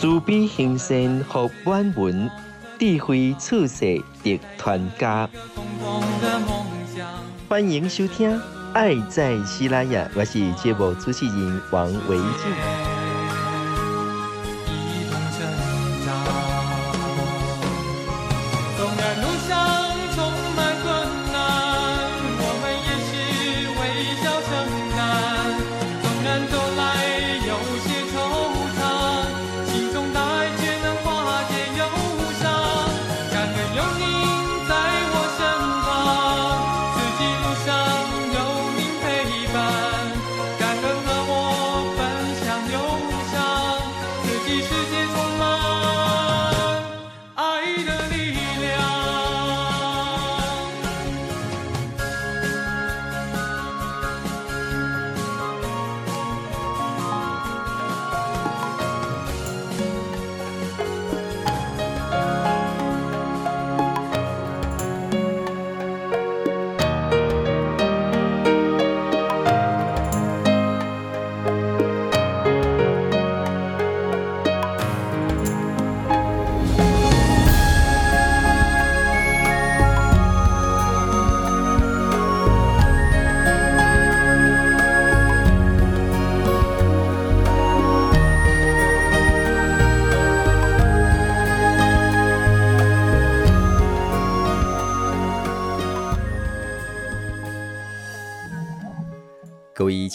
慈悲行善福满门，智慧处世得传家。欢迎收听《爱在西拉雅》，我是节目主持人王维静。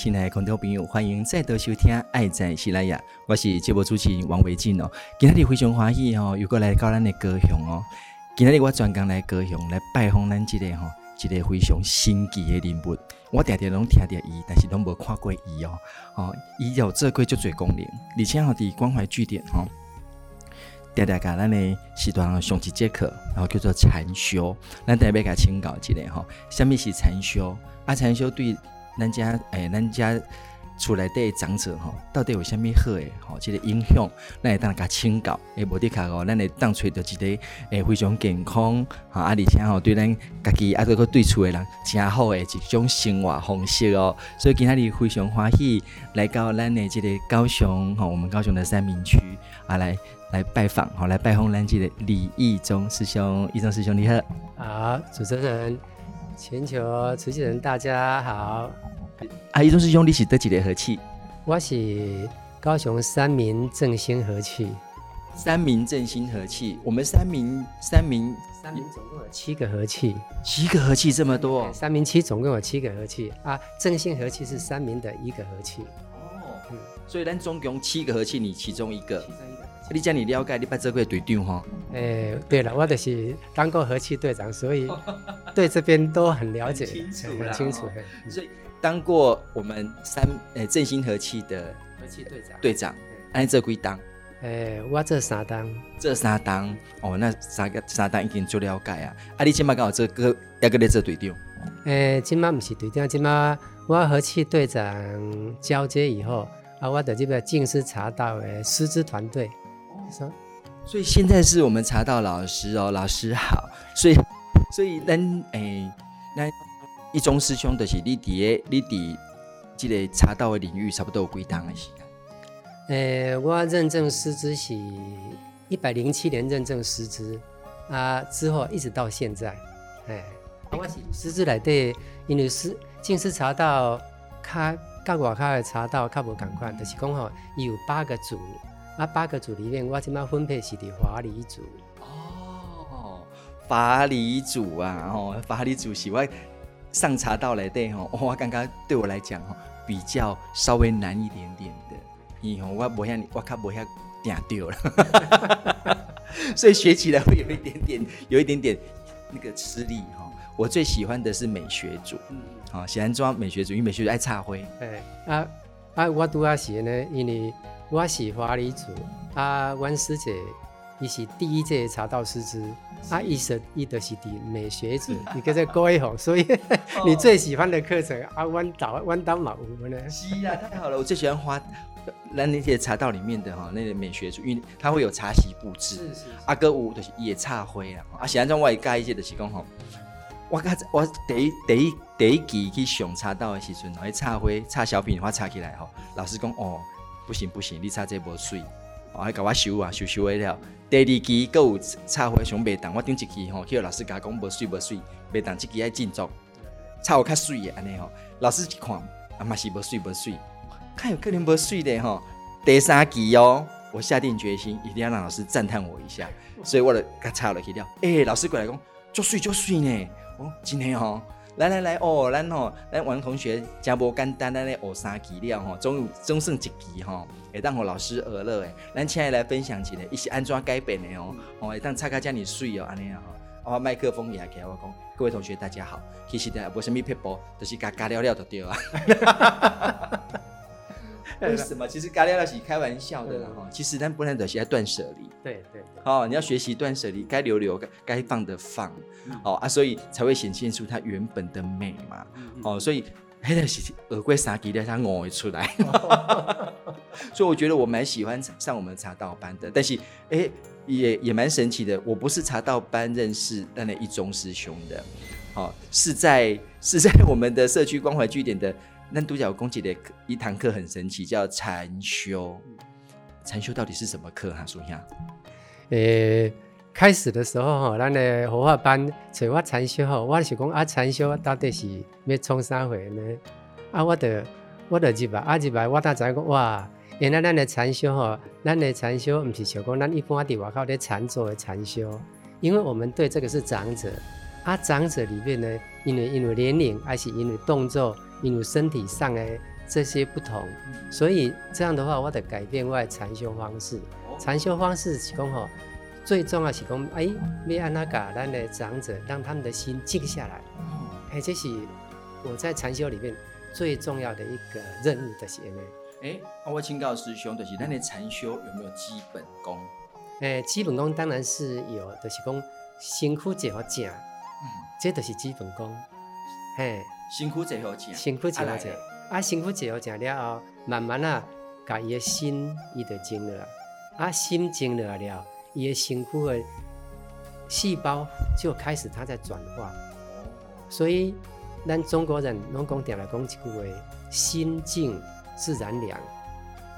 亲爱的观众朋友，欢迎再度收听《爱在西拉雅》，我是节目主持人王维静哦。今天非常欢喜哦，又过来到咱的高雄哦。今天我专工来高雄来拜访咱这个吼，一个非常神奇的人物。我常常拢听到伊，但是拢无看过伊哦。哦，伊有做过足侪功能，而且吼伫关怀据点吼，常常甲咱的时段上一节课，然后叫做禅修。咱特别甲请教一下吼，什么是禅修？啊，禅修对。咱家诶、咱家厝内底长者吼，到底有啥物好诶？吼，即个影响，咱会当甲请教，诶，无的卡哦，咱会当找到一个诶非常健康，吼，啊，而且吼对咱家己啊，搁个对厝诶人诚好诶一种生活方式哦。所以今仔日非常欢喜来到咱诶即个高雄吼，我们高雄的三民区啊，来来拜访，吼，来拜访咱即个李义忠师兄，义忠师兄你好。好，主持人。全球慈济人，大家好。啊，义忠师兄，你是得几个和气？我是高雄三民正兴和气。三民正兴和气，我们三民三民三民总共有七个和气，七个和气这么多。三民七总共有七个和气啊，正兴和气是三民的一个和气。哦，嗯，所以咱总共七个和气，你其中一个。其中一个。你讲你了解，你把这个队长哈。哎、欸，对了，我就是当过和气队长，所以对这边都很了解，很清楚，很清楚。所以当过我们三呃振兴和气的和气队长，队长，按这归当。哎、欸，我这三当，这三当哦，那三个三当已经做了解啊。啊，你今麦刚好这个要个来做队长。哎、欸，今麦不是队长，今麦我和气队长交接以后，啊，我的这个静思茶道的师资团队。所以现在是我们茶道老师哦，老师好。所以，所以咱诶，咱一中师兄的是你伫诶你伫即个茶道的领域差不多有几档的时间？诶，我认证师资是一百零七年认证师资啊，之后一直到现在。诶，我是师资来对，因为师静思茶道，较甲外口的茶道较无共款，就是讲吼，伊有八个组。啊，八个组里面，我今摆分配是伫华理组。哦，法理主啊，哦，法理主喜欢上茶道来对吼，我刚刚对我来讲吼，比较稍微难一点点的，以后我不像你，我较不像顶掉了，所以学起来会有一点点，有一点点那个吃力哈。我最喜欢的是美学组，嗯，好，喜欢装美学组，因为美学组爱插灰。哎，啊啊，我拄仔是呢，因为。我是法理组啊，阮师姐伊是第一届茶道师资，啊，伊是伊的是第美学子，你跟着郭一红，所以、哦、你最喜欢的课程啊，弯倒弯刀马五呢？是啊，太好了，我最喜欢花那那些茶道里面的哈，那个美学主，因为它会有茶席布置，是是，是。阿哥舞的野茶会啊，啊，现在种我介意些就是讲吼，我我第一第一第一期去上茶道的时阵，那茶会茶小品我插起来吼，老师讲哦，不行不行，你插这无水，我还甲我修啊修修完了。第二期阁有插花上袂当，我顶一期吼，去老师甲讲无水无水，袂当这期爱进作，插花较水诶安尼吼。老师一看，啊嘛是无水无水，看有可能无水的吼。第三期哦，我下定决心一定要让老师赞叹我一下，所以我就甲插落去了。诶、老师过来讲，足水足水呢，哦，真的吼。来来来，哦，咱吼，咱王同学真无简单，咱咧学三期了吼，总有总算一期吼，会当互老师学乐诶。咱请来分享一下，伊是安怎改变的哦？哦，会当插卡遮尔水哦，安尼啊我。哦，麦克风也起来，我讲，各位同学大家好，其实的无什么撇步，就是加加了了就对啊。为什么？其实加料料是开玩笑的啦哈。其实咱本来就是在断舍离。对对。哦，你要学习断舍离，该留留，该放的放。哦啊，所以才会显现出它原本的美嘛。哦，所以黑的是耳龟沙吉的，它偶会出来。所以我觉得我蛮喜欢上我们茶道班的，但是哎，也也蛮神奇的。我不是茶道班认识那那一中师兄的，哦，是在是在我们的社区关怀据点的。那独角公姐的一堂课很神奇，叫禅修。禅修到底是什么课哈、啊？说一下。诶、开始的时候哈，咱的佛法班找我禅修哈，我是讲啊，禅修到底是要冲啥会呢？啊，我的我的入来啊入来，我才知讲哇，原来咱的禅修哈，咱的禅修不是像讲咱一般伫外口咧禅坐的禅修，因为我们对这个是长者啊，长者里面呢，因为因为年龄还是因为动作。因为身体上的这些不同，所以这样的话，我得改变我的禅修方式。禅修方式是讲吼，最重要是讲，哎，要安那噶咱的长者，让他们的心静下来。哎，这是我在禅修里面最重要的一个任务的些呢。哎，我请教师兄，就是咱的禅修有没有基本功？哎，基本功当然是有，就是讲辛苦就好讲，嗯，这都是基本功。嘿。辛苦最好吃，辛苦最好吃。啊，辛苦最好吃了后，慢慢啊，把伊的心伊就静了。啊，心静了了，伊的辛苦的细胞就开始它在转化。所以，咱中国人拢讲定来讲一句话：心静自然凉。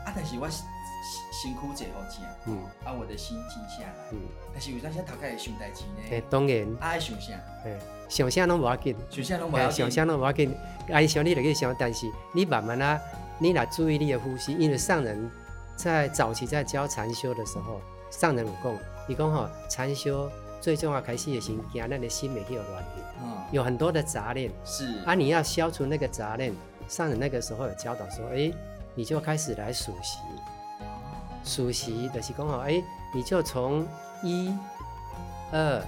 啊，但是我辛苦最好吃。嗯，把我的心静下来。嗯，但是有当时头壳会想代志呢。诶，当然。爱想啥？诶。想啥拢无要紧，想啥拢无要紧，想啥拢无要紧。爱想你就去想，但是你慢慢啊，你来注意你的呼吸。因为上人在早期在教禅修的时候，上人有讲，伊讲吼，禅修最重要开始的心，惊咱的心没有乱念，有很多的杂念。是啊，你要消除那个杂念。上人那个时候有教导说，哎、欸，你就开始来数息，数息的是讲吼，哎、欸，你就从一、二，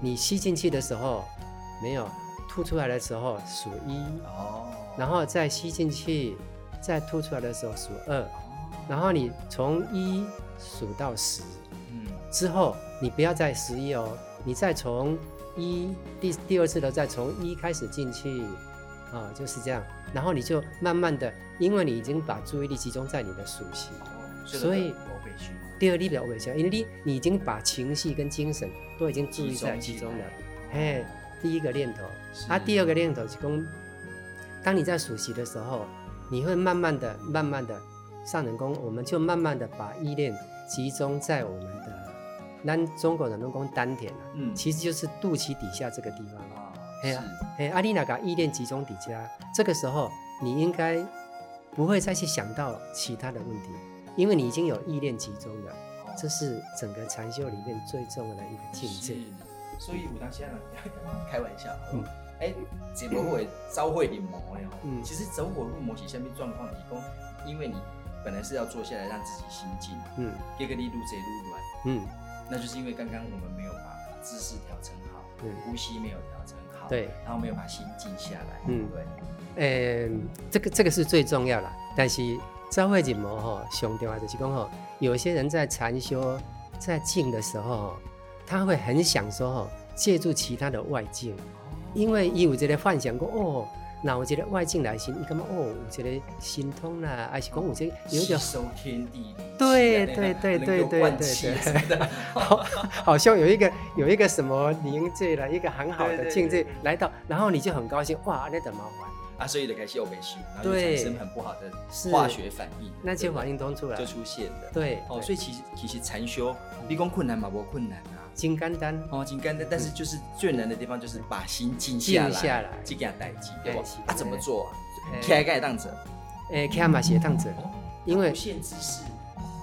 你吸进去的时候。没有吐出来的时候数一，哦，然后再吸进去，再吐出来的时候数二，哦，然后你从一数到十，嗯，之后你不要再十一哦，你再从一第第二次的再从一开始进去，啊，就是这样，然后你就慢慢的，因为你已经把注意力集中在你的属息，哦，所以第二例表微笑，因为你你已经把情绪跟精神都已经注意在其中了，嘿。第一个念头，啊，第二个念头是讲，当你在数息的时候，你会慢慢的、慢慢的上人功，我们就慢慢的把意念集中在我们的，咱中国人都讲丹田啊，嗯，其实就是肚脐底下这个地方啊。哎呀，哎，阿丽娜噶意念集中底下，这个时候你应该不会再去想到其他的问题，因为你已经有意念集中了，这是整个禅修里面最重要的一个境界。所以有当时啊，开玩笑，嗯，哎、欸，怎么会招会临摹呢？嗯，其实走火入魔是下面状况？提供，因为你本来是要坐下来让自己心静，嗯，给个力度这一路软，嗯，那就是因为刚刚我们没有把姿势调整好，对、嗯，呼吸没有调整好，对，然后没有把心静下来，嗯，对，呃、欸，这个这个是最重要的，但是招会临摹哈，上重要就是讲吼，有些人在禅修在静的时候，他会很想说借助其他的外境，因为伊有这个幻想过哦。那我觉得外境来信，你干嘛哦？我觉得心通啦，还是讲我这有点收天地，对对对对对对对，好，好像有一个有一个什么凝聚了一个很好的境界来到，然后你就很高兴哇，那怎么玩啊？所以就开始有没事，然后就产生很不好的化学反应，那些反应都出来就出现了。对哦，所以其实其实禅修，你讲困难嘛，不困难啊。金刚丹哦，金刚丹，但是就是最难的地方就是把心静下来，静下来，这样待机，对不？啊，怎么做啊？开盖当者，诶，开嘛斜当者，因为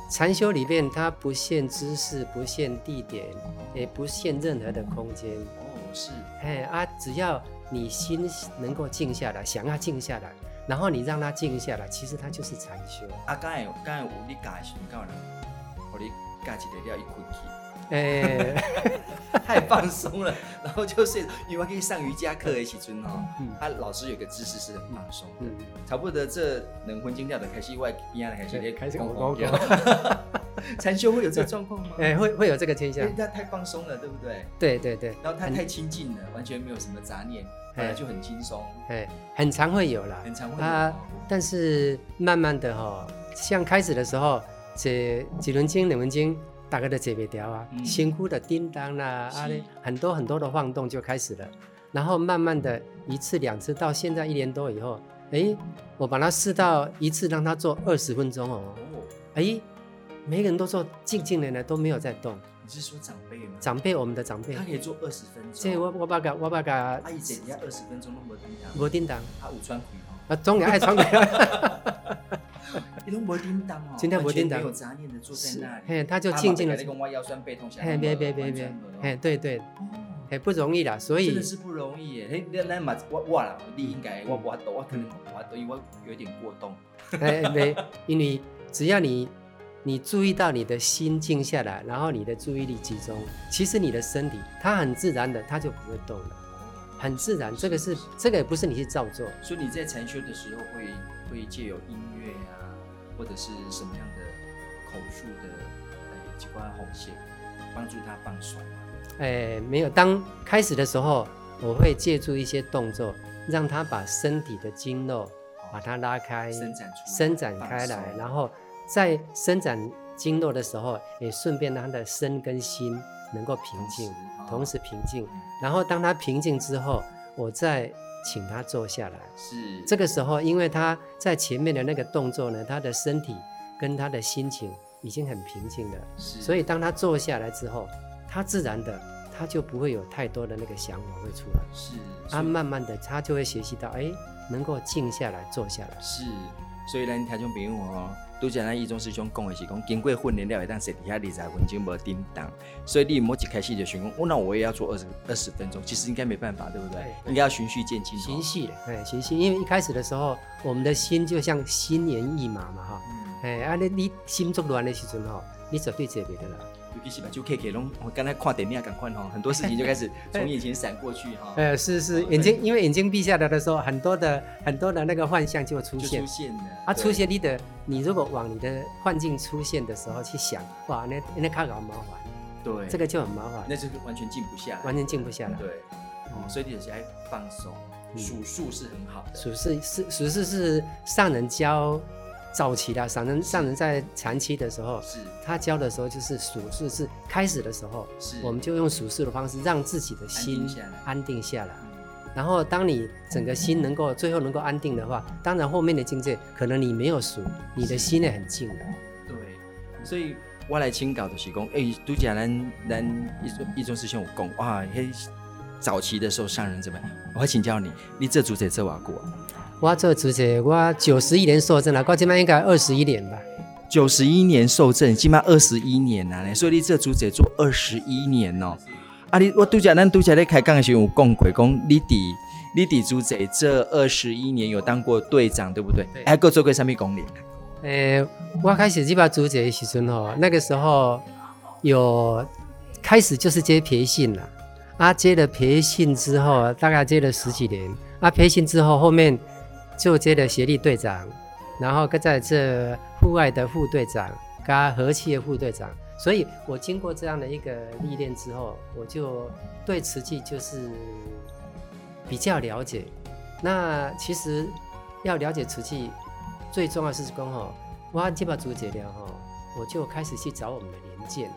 禅修里面它不限姿势，不限地点，也不限任何的空间。哦，是，哎啊，只要你心能够静下来，想要静下来，然后你让它静下来，其实它就是禅修。啊，刚才刚才有你教的时候，教人，我你教一个了，一困去。哎，欸、太放松了，然后就睡。因为可以上瑜伽课一起尊哦，他老师有个姿势是很放松，嗯，差不多这能昏金掉的开心外一样的开心，开心我高调。禅修会有这个状况吗？哎，会会有这个现象，因为他太放松了，对不对？对对对，然后他太亲近了，完全没有什么杂念，哎，就很轻松，哎，很常会有了，很常会有啊。但是慢慢的哈，像开始的时候，这几轮经、两轮经。大概都解不掉啊，心窟的叮当啦，啊，很多很多的晃动就开始了，然后慢慢的一次两次，到现在一年多以后，哎，我把它试到一次让它做二十分钟哦，哎，每个人都做静静的呢，都没有在动。你是说长辈吗？长辈，我们的长辈，他可以做二十分钟。这我我把个我把个，阿姨姐，你要二十分钟都没叮当，没叮当，他有穿裤啊，中年爱穿裤。你都没叮当哦，今天没叮当，没有杂念的坐在那里，嘿，他就静静的。妈妈腰酸背痛嘿，别别别别，嘿，对对，嘿，不容易啦，所以真的是不容易耶。嘿，那那嘛，我我啦，你应该我我我可能我都因为有点过动。哎，没，因为只要你你注意到你的心静下来，然后你的注意力集中，其实你的身体它很自然的，它就不会动了，很自然。这个是这个也不是你去照做，所以你在禅修的时候会会借由音乐啊。或者是什么样的口述的呃机关红线，帮助他放松吗？哎，没有。当开始的时候，我会借助一些动作，让他把身体的经络把它拉开，伸展出来，伸展开来，然后在伸展经络的时候，也顺便让他的身跟心能够平静，同时平静。然后当他平静之后，我再。请他坐下来。是这个时候，因为他在前面的那个动作呢，他的身体跟他的心情已经很平静了。是，所以当他坐下来之后，他自然的他就不会有太多的那个想法会出来。是，他慢慢的他就会学习到，哎，能够静下来，坐下来。是，所以呢，听众朋友哦。都像那一中师兄讲的是讲，经过训练了，会当坐底下二十分钟无叮当，所以你莫一开始就想讲，我那我也要做二十二十分钟，其实应该没办法，对不对？应该要循序渐进。循序的，哎，循序，因为一开始的。时候，我们的。心就像心猿意马嘛，哈，哎，啊，你你心中乱的。时阵吼，你绝对坐袂得了。尤其是把就 K K 龙，我刚才看电影赶快哈，很多事情就开始从眼前闪过去哈。呃，是是，眼睛因为眼睛闭下来的时候，很多的很多的那个幻象就出现。出现的。啊，出现你的，你如果往你的幻境出现的时候去想，哇，那那看好麻烦。对。这个就很麻烦。那就是完全静不下来。完全静不下来。对。哦，所以你有些爱放松，数数是很好的。数是是数是是上人教。早期的上人，上人在长期的时候，是他教的时候就是数数是开始的时候，是我们就用数数的方式让自己的心安定下来。然后当你整个心能够最后能够安定的话，当然后面的境界可能你没有数，你的心也很静的。对，所以我来请教的是讲，哎，拄只咱咱一中一中师兄有讲，哇，嘿，早期的时候上人怎么样？我要请教你，你这组在这瓦过？我做主席，我九十一年受证了，我今麦应该二十一年吧。九十一年受证，今麦二十一年了，所以你这主席做二十一年哦。啊，你我拄则咱拄则咧开讲的时候有讲过，讲你伫你伫主席这二十一年有当过队长，对不对？还够做过什么功能？诶，我开始去把主席的时阵吼，那个时候有开始就是接培训了，啊，接了培训之后，大概接了十几年，啊，培训之后后面。就接了协力队长，然后搁在这户外的副队长，加和气的副队长，所以我经过这样的一个历练之后，我就对瓷器就是比较了解。那其实要了解瓷器，最重要是说哈，我这把竹节了哈，我就开始去找我们的年件。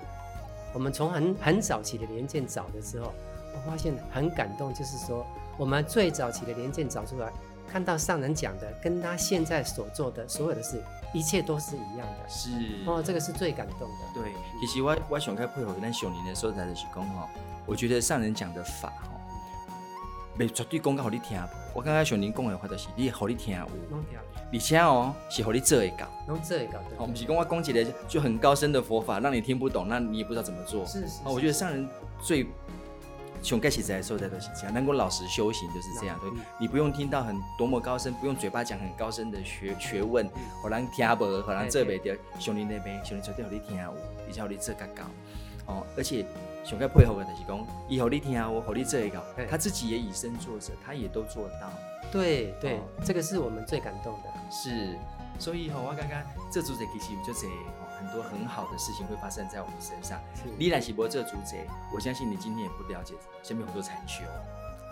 我们从很很早期的年件找的时候，我发现很感动，就是说我们最早期的年件找出来，看到上人讲的，跟他现在所做的所有的事。一切都是一样的，是哦，这个是最感动的。对，其实我我想开配合咱上人的所在的是讲哦，我觉得上人讲的法哈，没绝对讲给你听。我刚刚上人讲的话就是，你好你听有，而且哦是好你做会到，能做会到。哦，不是讲我讲起来就很高深的佛法，让你听不懂，那你也不知道怎么做。是是。哦，我觉得上人最。从开始在说的都是这样，能够老实修行就是这样。对，你不用听到很多么高深，不用嘴巴讲很高深的学学问，可能听不，可能这边的兄弟那边兄弟绝对好你听有，比较你这个高。哦，而且想该配合的就是讲，以后你听我，好你这一个，他自己也以身作则，他也都做到。对对，这个是我们最感动的。是，所以哈，我刚刚这组的其实就这。很多很好的事情会发生在我们身上。你来喜博这个主宰，我相信你今天也不了解，前面很多禅修，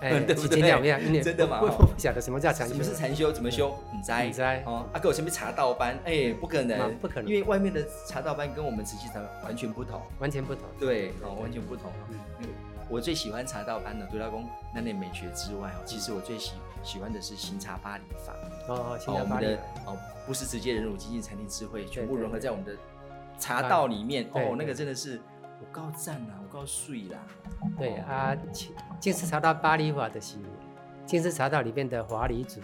哎，对不对？真的吗？晓得什么叫禅修？什么是禅修？怎么修？你在？你在？哦，阿哥我前面茶道班，哎，不可能，不可能，因为外面的茶道班跟我们慈济茶完全不同，完全不同。对，哦，完全不同。嗯，我最喜欢茶道班的，除了讲那点美学之外，哦，其实我最喜喜欢的是行茶八里法。哦，行茶八里。哦，不是直接人乳精进禅定智慧，全部融合在我们的。茶道里面哦，那个真的是我告赞啊，我告睡啦。对啊，金丝茶道巴黎法的是金丝茶道里面的华理组，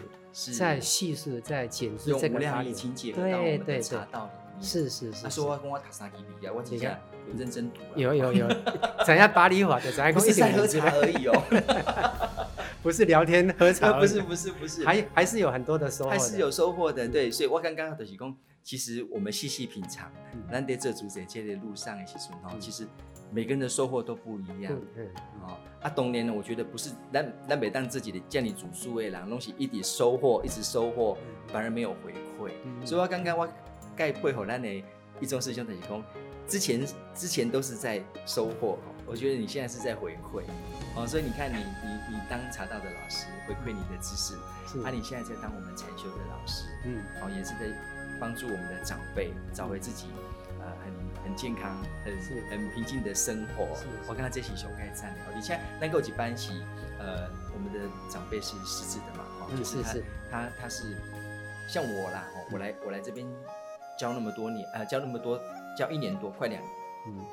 在叙述在简述这个法理情节，对对茶道里面。是是是。他说我跟我塔萨基比啊，我今天有认真读。有有有，讲一下巴里法的，讲一下。不是在喝茶而已哦，不是聊天喝茶，不是不是不是，还还是有很多的收获，还是有收获的。对，所以我刚刚的提供。其实我们细细品尝，难得这主在这的路上的时候哈，其实每个人的收获都不一样。嗯，哦，啊，当年呢，我觉得不是咱咱每当自己的叫你煮书诶，然后东西一直收获，一直收获，反而没有回馈。所以我刚刚我该配合咱的一中师兄的提供，之前之前都是在收获，我觉得你现在是在回馈。哦，所以你看你你你当茶道的老师，回馈你的知识，啊，你现在在当我们禅修的老师，嗯，哦，也是在。帮助我们的长辈找回自己，呃，很很健康、很很平静的生活。我跟他这起熊盖赞。以前那个几班级，呃，我们的长辈是失智的嘛，哦，就是他他他是像我啦，哦我来我来这边教那么多年，呃，教那么多教一年多，快两年，嗯，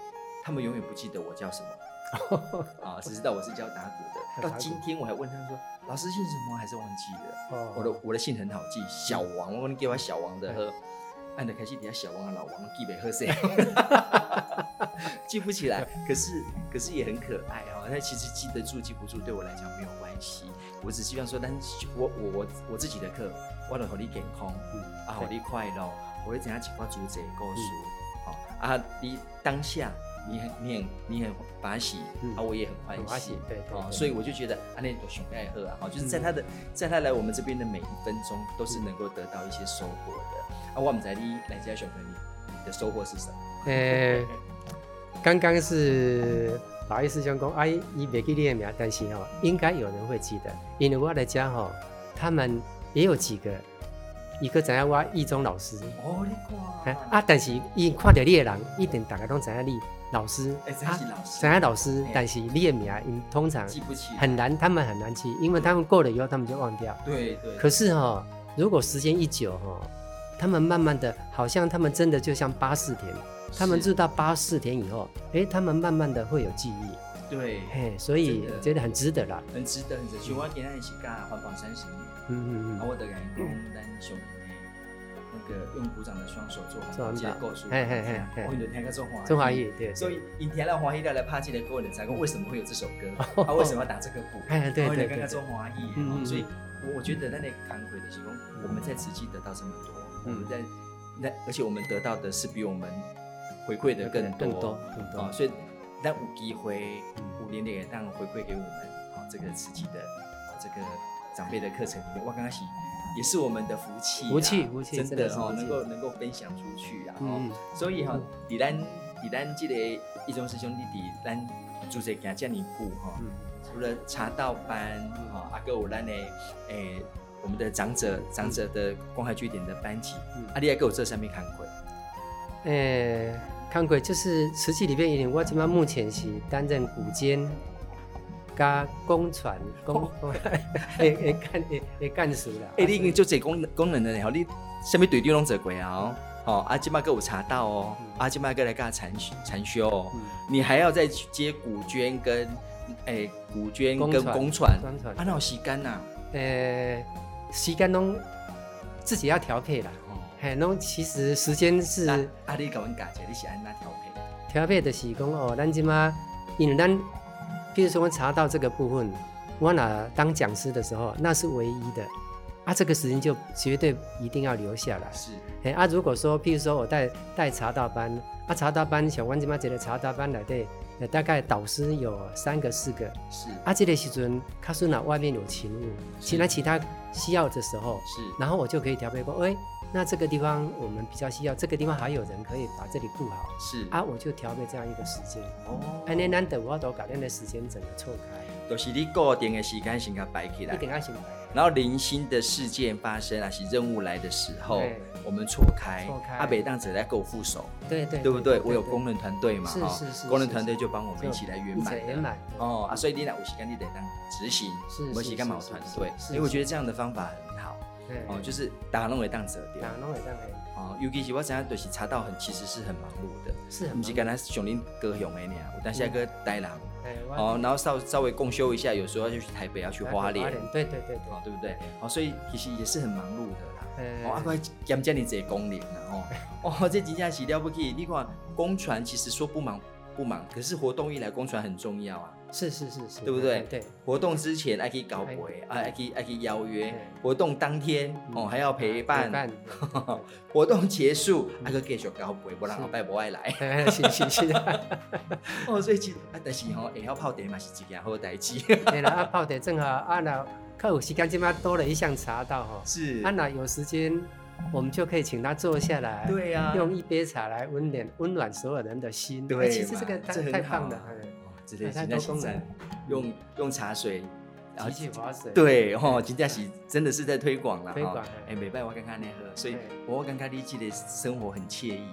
他们永远不记得我叫什么，啊，只知道我是教打鼓的。到今天我还问他们说。老师姓什么？还是忘记了。Oh, 我的我的姓很好记，小王。我说你给我小王的喝，按的开始底下小王的老王记不喝谁？记不起来。可是可是也很可爱哦。那其实记得住记不住对我来讲没有关系。我只希望说，但我我我我自己的课，我能和你健康，嗯、啊，让你快乐，我会怎样去把主旨告诉。啊，你当下。你很你很你很欢喜，啊，我也很欢喜，对哦，所以我就觉得啊，那种熊爱喝啊，就是在他的在他来我们这边的每一分钟，都是能够得到一些收获的。啊，我们在你来家熊哥，你的收获是什么？呃，刚刚是不好意思，兄公，阿姨你别记你的名，但是哦，应该有人会记得，因为我的家哈，他们也有几个，一个在我一中老师，哦，你看，啊，但是伊看到你的人，一定大家都知影你。老师，他想要老师，但是你的名，通常记不起，很难，他们很难记，因为他们过了以后，他们就忘掉。对对。可是哈，如果时间一久哈，他们慢慢的，好像他们真的就像八四田，他们知道八四田以后，哎，他们慢慢的会有记忆。对，嘿，所以觉得很值得啦。很值得，很值得。像我今年是干环保三十年，嗯嗯嗯，我的员工咱兄那个用鼓掌的双手做好结构书，嘿嘿嘿，我听个中华中华语，对，所以因听了华语了来拍这个歌，你才讲为什么会有这首歌，他为什么要打这个鼓？哎，对对对，中华语，所以我觉得那那惭愧的是说，我们在慈济得到这么多，我们在那而且我们得到的是比我们回馈的更多。更多啊，所以那有机会五年内当回馈给我们啊，这个慈济的这个长辈的课程里面，我刚刚是。也是我们的福气，福气，福气，真的哈，能够能够分享出去啊，所以哈，李兰伫咱这个一中师兄弟伫咱做这行这么久哈，嗯、除了茶道班哈，啊，还有咱的诶、欸，我们的长者长者的关怀据点的班级，嗯、啊，你还给我这上面看过？诶、欸，看过就是实际里面，我这边目前是担任古监加工传 工 诶诶干诶诶干事啦。诶，你已经做这功功能的然后你什么队长拢做过啊？哦。哦，阿今嘛给我茶道哦，阿今嘛给来给他禅禅修哦，嗯你还要再去接古娟跟诶古娟跟公传，啊那有时间呐？诶，时间拢自己要调配啦。哦嘿，拢其实时间是阿你给我讲解，你是安那调配？调配的是讲哦，咱今嘛，因为咱，比如说我查到这个部分，我那当讲师的时候，那是唯一的。啊，这个时间就绝对一定要留下来。是，哎啊，如果说，譬如说我带带查道班，啊，查道班像阮这么这个查道班来对，大概导师有三个四个。是，啊，这个时阵，卡苏那外面有勤务，其他其他需要的时候，是，然后我就可以调配过，哎，那这个地方我们比较需要，这个地方还有人可以把这里顾好。是，啊，我就调配这样一个时间。哦，哎，那难得我都把那个时间整个错开。都是你固定的时间先给摆起来。一定要先摆。然后零星的事件发生啊，是任务来的时候，我们错开，错开阿北当者在够副手，对对，对不对？我有工人团队嘛，是是是，工人团队就帮我们一起来圆满圆满哦啊，所以你俩有时间你得当执行，我是干嘛团队？所以我觉得这样的方法哦，就是打弄为当者，打弄为当者，哦，尤其是我现在就是茶道很其实是很忙碌的，是，不是刚才熊林高雄的呢，我当下个台南。哦，然后稍稍微共修一下，有时候要去台北，要去花莲，对对对对，哦，对不对？哦，所以其实也是很忙碌的啦。哦，阿乖兼兼你这工龄了哦，哦，这几件事了不起。你看公传其实说不忙不忙，可是活动一来，公传很重要啊。是是是是，对不对？对，活动之前还可以搞会，啊，还可以还可以邀约。活动当天哦，还要陪伴。活动结束还可以继续搞会，不然后拜不爱来。是 是是。哦，所以其啊，但是吼，也要泡茶嘛，是一件好代志。对啦，啊泡茶正好，啊那客户时间，今嘛多了一项茶道哈。是。啊那有时间，我们就可以请他坐下来。对呀。用一杯茶来温暖温暖所有人的心。对。其实这个太太棒了。之类，现在现在用用茶水，然后机器划水，对哦，金佳喜真的是在推广了，推广哎，每拜我看看那喝，所以我刚刚理解的生活很惬意，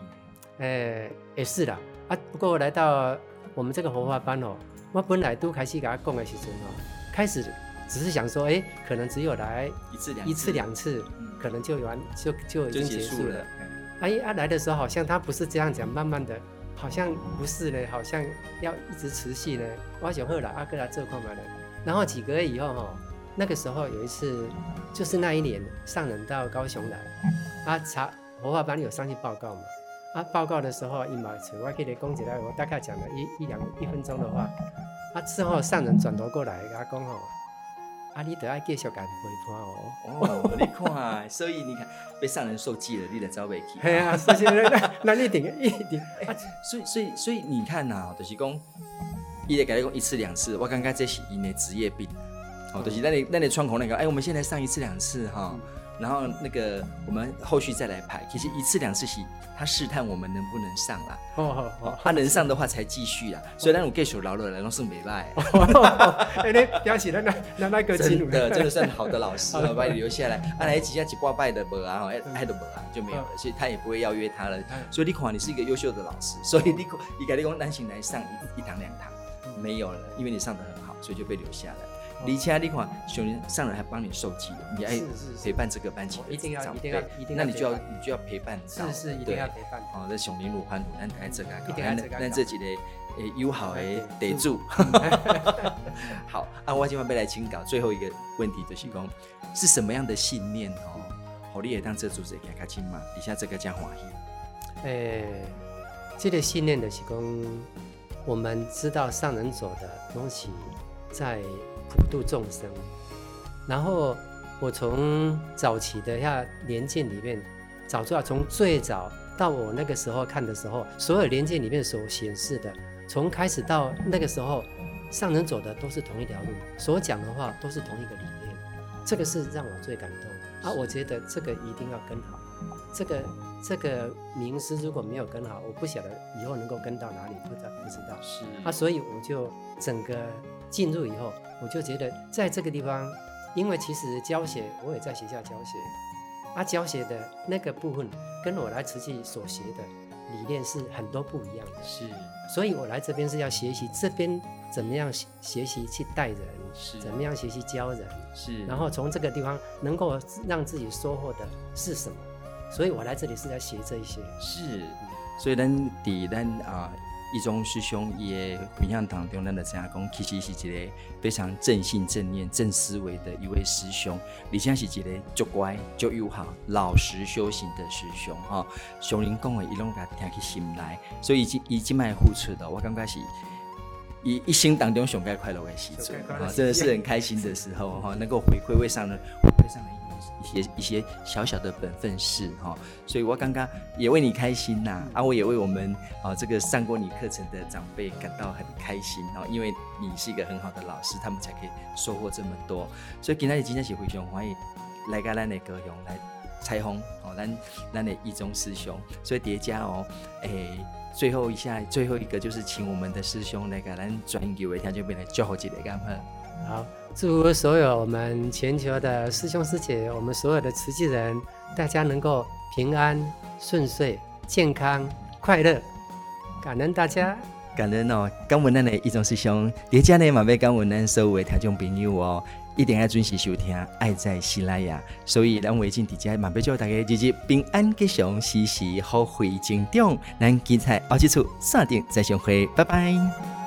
哎，也是的啊。不过来到我们这个活化班哦，我本来都开始给他讲的时候哦，开始只是想说，哎，可能只有来一次两一次两次，可能就完就就已经结束了。哎，啊来的时候好像他不是这样讲，慢慢的。好像不是呢，好像要一直持续呢。我想后来阿哥来做看嘛呢，然后几个月以后哈，那个时候有一次，就是那一年上人到高雄来，啊查活化班有上去报告嘛，啊报告的时候一毛钱，我给你讲起来，我大概讲了一一两一分钟的话，啊之后上人转头过来跟他讲吼。啊，你得爱继续干陪伴哦。哦，你看，所以你看被上人受记了，你得找回去。系 啊，所以那那你定一定。所以所以所以你看呐，就是讲，伊得跟你讲一次两次，我感觉这是因的职业病。哦，就是那你那你窗口那个，哎，我们现在上一次两次哈。然后那个我们后续再来排，其实一次两次是他试探我们能不能上啦。哦哦，他能上的话才继续啦。所以那种继续留落来，都是没赖。哎，你表示那那那那个真的真的算好的老师，把你留下来。啊，来几下几挂拜的不啊，爱爱的不啊，就没有了，所以他也不会邀约他了。所以你看，你是一个优秀的老师，所以你你改你讲单行来上一一堂两堂，没有了，因为你上的很好，所以就被留下来。李佳，你看，熊林上人还帮你受气的，你爱陪伴这个班级，一定要，一定要，一定要，那你就要，你就要陪伴，是是，一定要陪伴。哦，这熊林鲁欢鲁，咱爱这个，咱这几个诶友好诶得住。好，啊，我今晚要来请教最后一个问题，就是讲是什么样的信念哦？好，你也当这组织给他亲嘛？底下这个叫欢喜。诶，这个信念的是讲，我们知道上人走的东西在。普度众生，然后我从早期的下年鉴里面找出来，从最早到我那个时候看的时候，所有年鉴里面所显示的，从开始到那个时候，上人走的都是同一条路，所讲的话都是同一个理念，这个是让我最感动啊！我觉得这个一定要跟好，这个这个名师如果没有跟好，我不晓得以后能够跟到哪里，不知道不知道。是啊，所以我就整个进入以后，我就觉得在这个地方，因为其实教学我也在学校教学，啊，教学的那个部分跟我来慈济所学的理念是很多不一样的。是，所以我来这边是要学习这边怎么样学习去带人，是怎么样学习教人，是，然后从这个地方能够让自己收获的是什么？所以我来这里是在学这一些。是，所以咱伫咱啊一中师兄也分享当中，咱的知影讲，其实是一个非常正信、正念、正思维的一位师兄，而且是一个足乖、足友好、老实修行的师兄哈。上人讲的，伊拢甲听起心来，所以伊伊即卖付出的，我感觉是一一生当中上该快乐的时阵，啊，真的是很开心的时候哈，能够回馈为上人，回馈上人。一些一些小小的本分事哈，所以我刚刚也为你开心呐，啊，我也为我们啊这个上过你课程的长辈感到很开心哦，因为你是一个很好的老师，他们才可以收获这么多。所以今天今天是非常欢迎来个咱的高雄来彩虹哦，咱咱的一中师兄，所以叠加哦，哎，最后一下最后一个就是请我们的师兄来个咱专业为听就变成最后一个干么？好，祝福所有我们全球的师兄师姐，我们所有的慈济人，大家能够平安顺遂、健康快乐。感恩大家，感恩哦。感恩咱的一中师兄，叠加呢嘛要感恩咱所有的听众朋友哦，一定要准时收听，爱在西拉雅。所以咱维进底下嘛要祝大家日日平安吉祥，时时好慧成长。咱精彩奥吉处，下定再相会，拜拜。